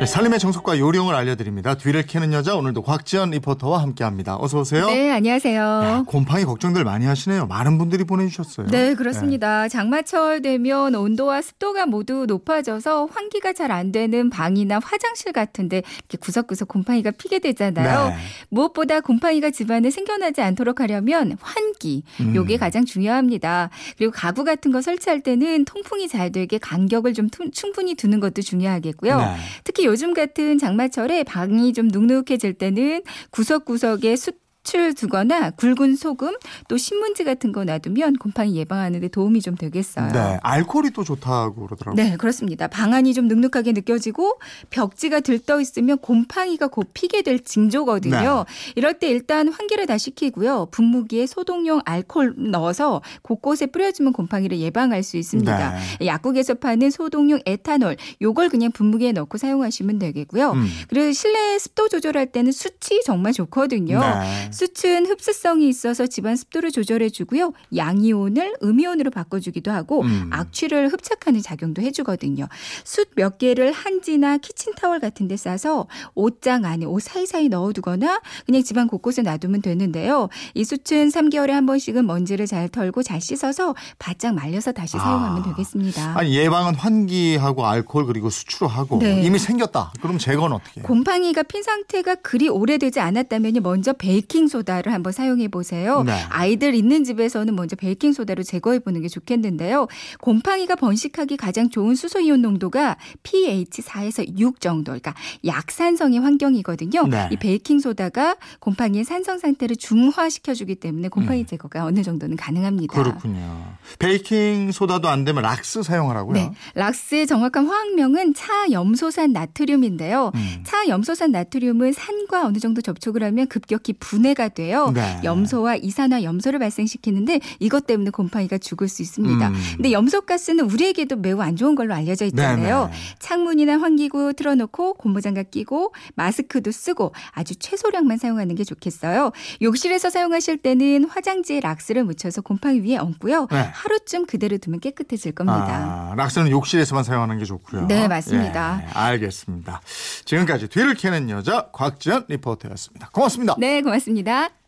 네, 살림의 정석과 요령을 알려드립니다. 뒤를 캐는 여자 오늘도 곽지연 리포터와 함께합니다. 어서 오세요. 네, 안녕하세요. 야, 곰팡이 걱정들 많이 하시네요. 많은 분들이 보내주셨어요. 네, 그렇습니다. 장마철 되면 온도와 습도가 모두 높아져서 환기가 잘 안 되는 방이나 화장실 같은데 이렇게 구석구석 곰팡이가 피게 되잖아요. 네. 무엇보다 곰팡이가 집안에 생겨나지 않도록 하려면 환기, 음. 요게 가장 중요합니다. 그리고 가구 같은 거 설치할 때는 통풍이 잘 되게 간격을 좀 퉁- 충분히 두는 것도 중요하겠고요. 네. 특히 요즘 같은 장마철에 방이 좀 눅눅해질 때는 구석구석에 숯 을 두거나 굵은 소금 또 신문지 같은 거 놔두면 곰팡이 예방하는 데 도움이 좀 되겠어요. 네, 알코올이 또 좋다고 그러더라고요. 네, 그렇습니다. 방안이 좀 눅눅하게 느껴지고 벽지가 들떠 있으면 곰팡이가 곧 피게 될 징조거든요. 이럴 때 일단 환기를 다 시키고요. 분무기에 소독용 알코올 넣어서 곳곳에 뿌려주면 곰팡이를 예방할 수 있습니다. 네. 약국에서 파는 소독용 에탄올 요걸 그냥 분무기에 넣고 사용하시면 되겠고요. 음. 그리고 실내 습도 조절할 때는 수치 정말 좋거든요. 네. 숯은 흡수성이 있어서 집안 습도를 조절해 주고요. 양이온을 음이온으로 바꿔주기도 하고 음. 악취를 흡착하는 작용도 해주거든요. 숯 몇 개를 한지나 키친타월 같은 데 싸서 옷장 안에 옷 사이사이 넣어두거나 그냥 집안 곳곳에 놔두면 되는데요. 이 숯은 3개월에 한 번씩은 먼지를 잘 털고 잘 씻어서 바짝 말려서 다시 아. 사용하면 되겠습니다. 아니 예방은 환기하고 알코올 그리고 숯으로 하고 네. 이미 생겼다. 그럼 제거는 어떻게 해요? 곰팡이가 핀 상태가 그리 오래되지 않았다면 먼저 베이킹 소다를 한번 사용해 보세요. 네. 아이들 있는 집에서는 먼저 베이킹 소다로 제거해 보는 게 좋겠는데요. 곰팡이가 번식하기 가장 좋은 수소 이온 농도가 pH 4에서 6 정도. 그러니까 약산성의 환경이거든요. 네. 이 베이킹 소다가 곰팡이의 산성 상태를 중화시켜 주기 때문에 곰팡이 음. 제거가 어느 정도는 가능합니다. 그렇군요. 베이킹 소다도 안 되면 락스 사용하라고요. 네. 락스의 정확한 화학명은 차염소산 나트륨인데요. 음. 차염소산 나트륨은 산과 어느 정도 접촉을 하면 급격히 분해 가 돼요. 네. 염소와 이산화 염소를 발생시키는데 이것 때문에 곰팡이가 죽을 수 있습니다. 음. 근데 염소 가스는 우리에게도 매우 안 좋은 걸로 알려져 있잖아요. 네네. 창문이나 환기구 틀어놓고 고무장갑 끼고 마스크도 쓰고 아주 최소량만 사용하는 게 좋겠어요. 욕실에서 사용하실 때는 화장지에 락스를 묻혀서 곰팡이 위에 얹고요. 네. 하루쯤 그대로 두면 깨끗해질 겁니다. 아, 락스는 욕실에서만 사용하는 게 좋고요. 네, 맞습니다. 예, 알겠습니다. 지금까지 뒤를 캐는 여자 곽지연 리포터였습니다. 고맙습니다. 네, 고맙습니다.